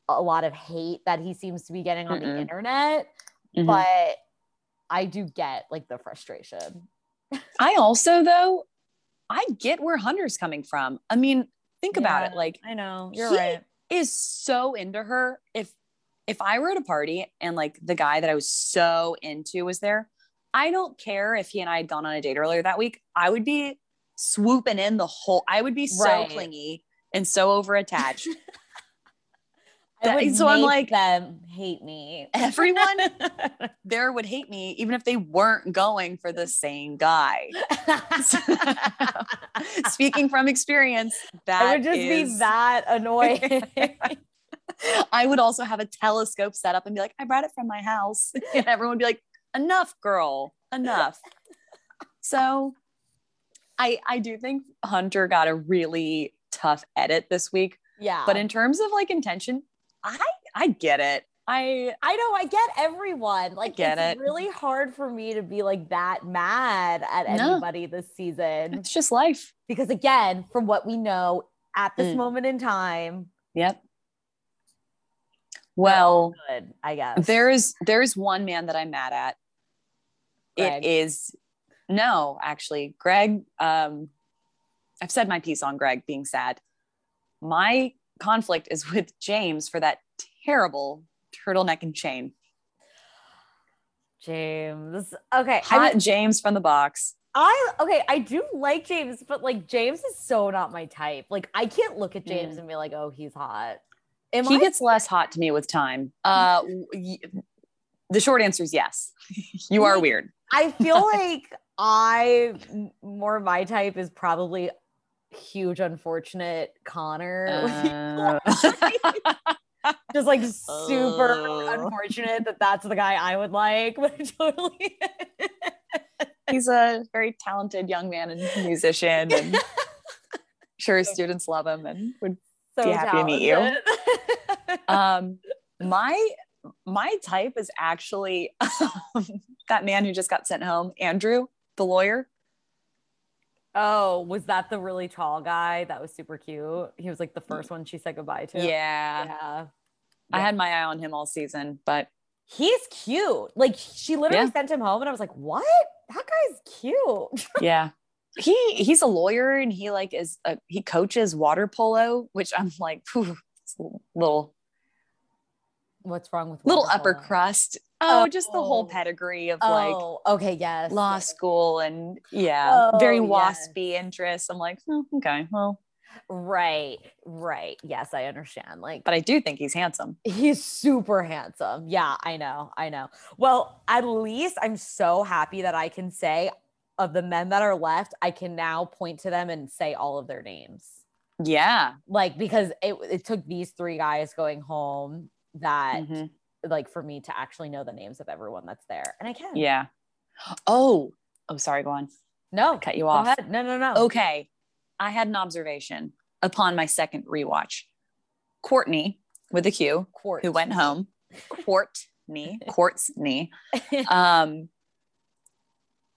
a lot of hate that he seems to be getting on the Mm-mm. internet Mhm. but i do get like the frustration I also, though, I get where Hunter's coming from. I mean, think about it. Like, i know you're he right is so into her. If if I were at a party and like the guy that I was so into was there, I don't care if he and I had gone on a date earlier that week. I would be swooping in the whole. I would be so Right. clingy and so over attached. That- so I'm like, them hate me. everyone there would hate me even if they weren't going for the same guy. Speaking from experience, that I would just be that annoying. I would also have a telescope set up and be like, I brought it from my house. And everyone would be like, enough, girl, enough. so I I do think Hunter got a really tough edit this week. yeah. But in terms of like intention, I I get it. I I know I get everyone. Like get it's it. really hard for me to be like that mad at No. anybody this season. it's just life. Because again, from what we know at this Mm. moment in time, Yep. Well, good, I guess. there is there is one man that I'm mad at. Greg. It is no, actually, Greg. Um, I've said my piece on Greg being sad. My conflict is with James for that terrible turtleneck and chain. James. Okay. I Hot mean, James from the box. I okay, I do like James, but like James is so not my type. Like I can't look at James and be like, oh, he's hot. Am he I gets less hot to me with time. Uh, the short answer is yes. you are Like, weird. I feel like I more my type is probably huge unfortunate Connor. Uh, Just like super Oh. unfortunate that that's the guy I would like, but totally. he's a very talented young man and musician, and sure his students love him and would so Be happy to meet you. um my my type is actually that man who just got sent home andrew the lawyer oh, was that the really tall guy that was super cute? He was like the mm. first one she said goodbye to. yeah Yeah. i had my eye on him all season but He's cute. Like she literally Yeah. sent him home and I was like, what? That guy's cute. yeah he he's a lawyer and he like is a, he coaches water polo which i'm like phew, it's a little What's wrong with little upper polo? crust oh, just the whole Oh. pedigree of like Oh, okay, yes. law school and yeah very Oh, yes. waspy interests i'm like oh, okay well Right, right. Yes, I understand. Like but i do think he's handsome he's super handsome. Yeah, I know. I know. Well, at least I'm so happy that I can say of the men that are left, I can now point to them and say all of their names. yeah Like because it it took these three guys going home that Mhm. Like for me to actually know the names of everyone that's there. And I can. Yeah. Oh, oh, sorry. Go on. No. Cut you Go off. ahead. No, no, no. Okay. I had an observation upon my second rewatch. Quartney with a Q, Quartz. who went home. Quartney, Quartney. Um,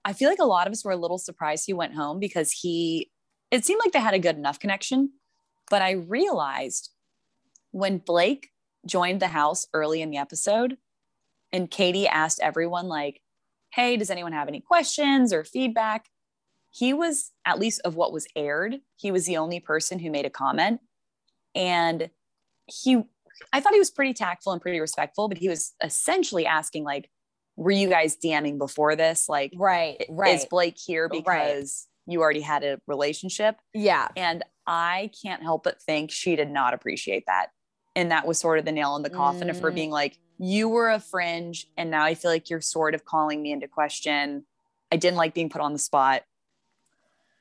I feel like a lot of us were a little surprised he went home because he, it seemed like they had a good enough connection. But I realized when Blake joined the house early in the episode and Katie asked everyone, like, hey, does anyone have any questions or feedback? He was, at least of what was aired, he was the only person who made a comment. And he, I thought he was pretty tactful and pretty respectful, but he was essentially asking, like, were you guys DMing before this? Like, Right, right. is. Blake here Right. because you already had a relationship? yeah. And I can't help but think she did not appreciate that. And that was sort of the nail in the coffin of her Mm. being like, you were a fringe. And now I feel like you're sort of calling me into question. I didn't like being put on the spot.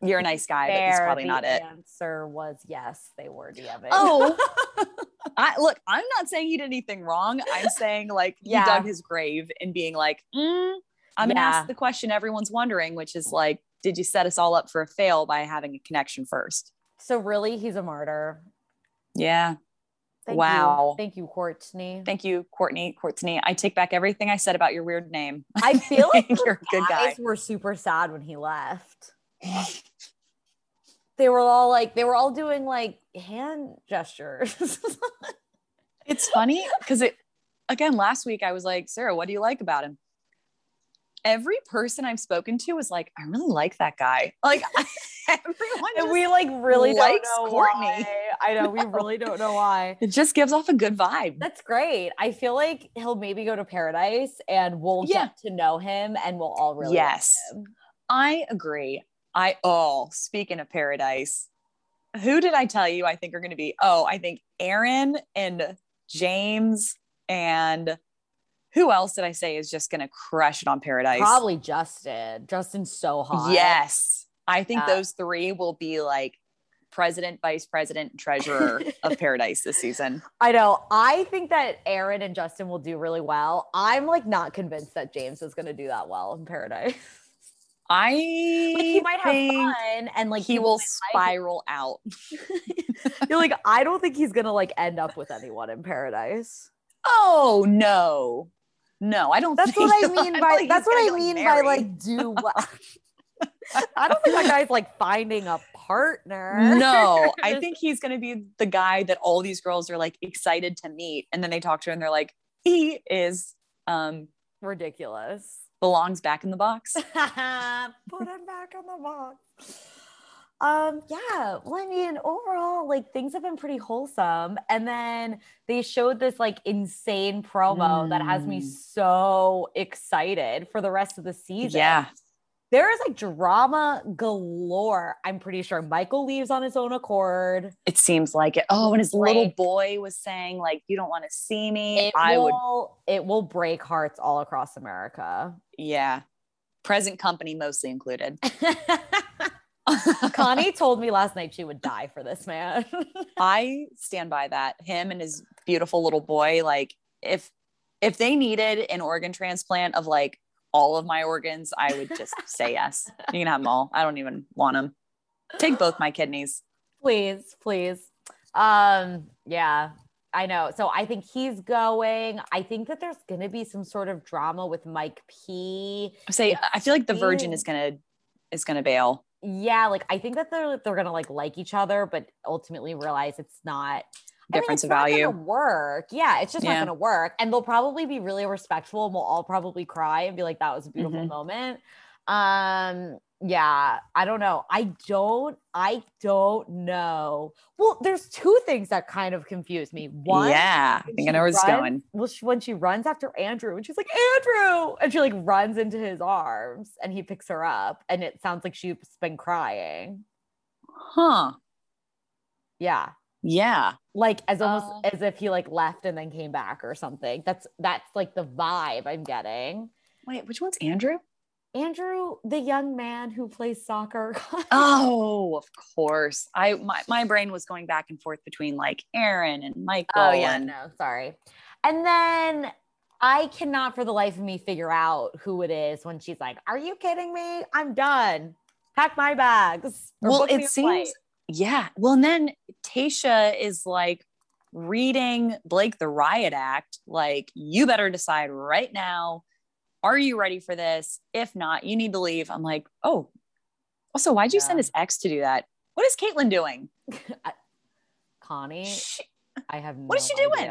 You're a nice guy, but that's probably the not it. Answer was yes, they were DMing. Oh. I look, I'm not saying he did anything wrong. I'm saying like he Yeah. dug his grave and being like, mm, I'm gonna ask the question everyone's wondering, which is like, did you set us all up for a fail by having a connection first? so really, he's a martyr. Yeah. Thank Wow. You. Thank you, Quartney. Thank you, Quartney. Quartney. I take back everything I said about your weird name. I feel like You're the a good guy. guys were super sad when he left. They were all like, they were all doing like hand gestures. It's funny because it again last week I was like, Sarah, what do you like about him? Every person I've spoken to was like, I really like that guy. Like everyone and we like really likes Quartney. why. I know we really don't know why. it just gives off a good vibe. That's great. I feel like he'll maybe go to paradise and we'll Yeah. get to know him and we'll all really Yes. I agree. I all oh, speaking of paradise, who did I tell you I think are going to be? Oh, I think Aaron and James and who else did I say is just gonna crush it on Paradise? Probably Justin. Justin's so hot. Yes. I think Yeah. those three will be like president, vice president, treasurer of Paradise this season. I know. I think that Aaron and Justin will do really well. I'm like not convinced that James is going to do that well in Paradise. I like he might have fun and like he people will might like spiral out. You're like I don't think he's to like end up with anyone in Paradise. Oh no. No, I don't That's think what I mean by that's what I mean by like do well. I don't think that guy's like finding a partner. No, I think he's going to be the guy that all these girls are like excited to meet. And then they talk to him and they're like, he is, um, ridiculous. belongs back in the box. Put him back on the box. Um, yeah. Well, I mean, overall, like things have been pretty wholesome. And then they showed this like insane promo that has me Mm. so excited for the rest of the season. Yeah. There is like drama galore. I'm pretty sure Michael leaves on his own accord. It seems like it. Oh, and his little boy was saying, like, you don't want to see me. It I would, it will break hearts all across America. yeah. Present company mostly included. Connie told me last night she would die for this man. I stand by that. Him and his beautiful little boy, like if if they needed an organ transplant of like all of my organs, I would just say yes. You can have them all. I don't even want them. Take both my kidneys. please, please. Um, yeah, I know. So I think he's going. I think that there's gonna be some sort of drama with Mike P. say I feel like the virgin is gonna is gonna bail. Yeah, like I think that they're they're gonna like like each other, but ultimately realize it's not I mean, Difference of value. work. Yeah, it's just not gonna work. And they'll probably be really respectful and we'll all probably cry and be like, that was a beautiful Mhm. moment. Um, yeah, I don't know. I don't, I don't know. Well, there's two things that kind of confuse me. One, yeah, I think I know where it's going. Well, she, when she runs after Andrew and she's like, Andrew, and she like runs into his arms and he picks her up, and it sounds like she's been crying. Huh. Yeah. Yeah. Like as almost Uh. as if he like left and then came back or something. That's that's like the vibe I'm getting. Wait, which one's Andrew? Andrew, the young man who plays soccer. Oh, of course. I my, my brain was going back and forth between like Aaron and oh, Michael. Oh yeah, and no, sorry. And then I cannot for the life of me figure out who it is when she's like, "Are you kidding me? I'm done. Pack my bags." well, it a flight." seems yeah. Well, and then Tayshia is like reading Blake the Riot Act. Like, you better decide right now. Are you ready for this? If not, you need to leave. I'm like, oh. Also, why'd you send Yeah. his ex to do that? What is Kaitlyn doing? Connie, She- I have no What is she doing?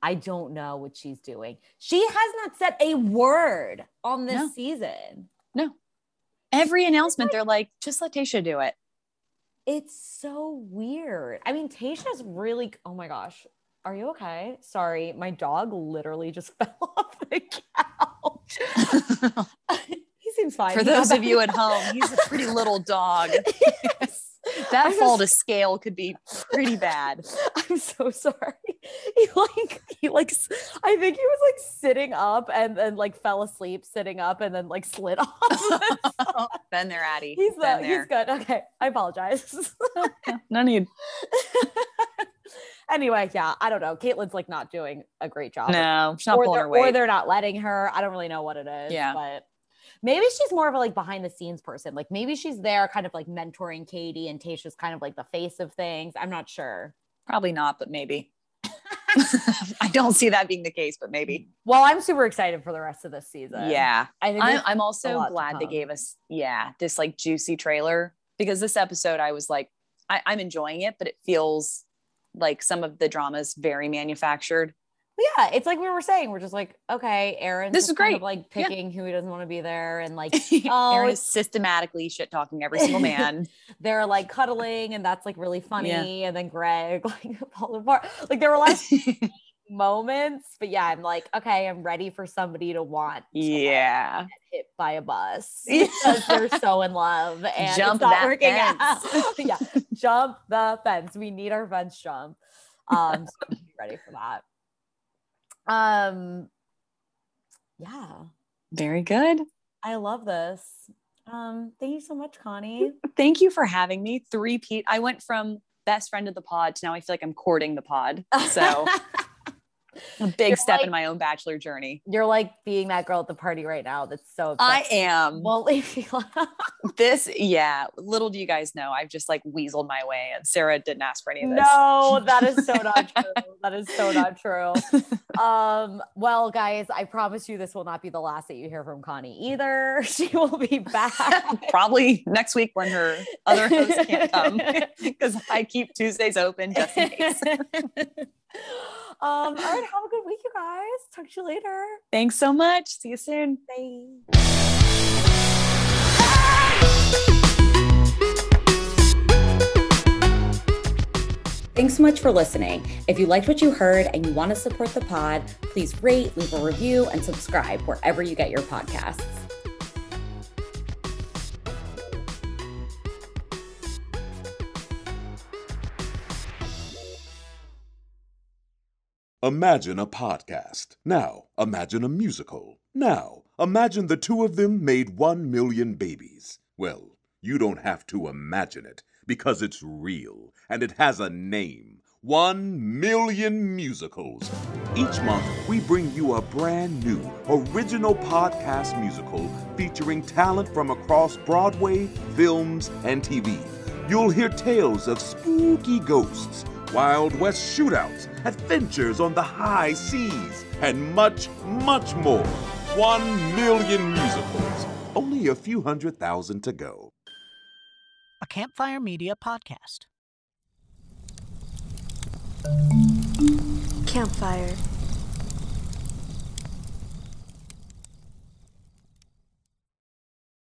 I don't know what she's doing. She has not said a word on this No. season. no. Every announcement, they're like, just let Tayshia do it. It's so weird. I mean, Tayshia's really, oh my gosh. Are you okay? Sorry, my dog literally just fell off the couch. he seems fine. For those of you at home, he's a pretty little dog. Yes. That I fall to scale could be pretty bad. I'm so sorry. He like he like s- I think he was like sitting up and then like fell asleep sitting up and then like slid off. Been there, Addie. he's Been uh, there. he's good. Okay, I apologize. No need. Anyway, yeah, I don't know. Kaitlyn's like not doing a great job. No, she's not or pulling they're, her or they're not letting her. I don't really know what it is. Yeah. but maybe she's more of a like behind the scenes person. Like maybe she's there, kind of like mentoring Katie, and Tayshia's kind of like the face of things. I'm not sure. Probably not, but maybe. I don't see that being the case, but maybe. Well, I'm super excited for the rest of this season. Yeah. I think I'm, I'm also glad they gave us, yeah, this like juicy trailer because this episode I was like, I, I'm enjoying it, but it feels like some of the dramas very manufactured. yeah, it's like we were saying. We're just like, okay, Aaron. This is kind great. of like Yeah. picking who he doesn't want to be there, and like Oh, Aaron is systematically shit talking every single man. they're like cuddling, and that's like really funny. And then Greg like fall apart. Like there were of moments, but yeah, I'm like, okay, I'm ready for somebody to want to, yeah. get hit by a bus because they're so in love and Jump it's not working fence. out. yeah, jump the fence. We need our fence jump. Um, so be ready for that. Um, yeah, Very good. I love this. Um, thank you so much, Connie. Thank you for having me. Three Pete. I went from best friend of the pod to now I feel like I'm courting the pod. So a big You're step like- in my own bachelor journey. You're like being that girl at the party right now. That's so. I am. won't leave you alone. This, yeah. Little do you guys know, I've just like weaseled my way, and Sarah didn't ask for any of this. No, that is so not true. That is so not true. Um, well, guys, I promise you this will not be the last that you hear from Connie either. She will be back. Probably next week when her other host can't come because I keep Tuesdays open just in case. um, all right, have a good week, you guys. Talk to you later. Thanks so much. See you soon. Bye. Thanks so much for listening. If you liked what you heard and you want to support the pod, please rate, leave a review, and subscribe wherever you get your podcasts. Imagine a podcast. Now, imagine a musical. Now, imagine the two of them made one million babies. Well, you don't have to imagine it because it's real and it has a name. One million musicals. Each month, we bring you a brand new, original podcast musical featuring talent from across Broadway, films, and TV. You'll hear tales of spooky ghosts, Wild West shootouts, adventures on the high seas, and much, much more. One million musicals. Only a few hundred thousand to go. a Campfire Media podcast. Campfire.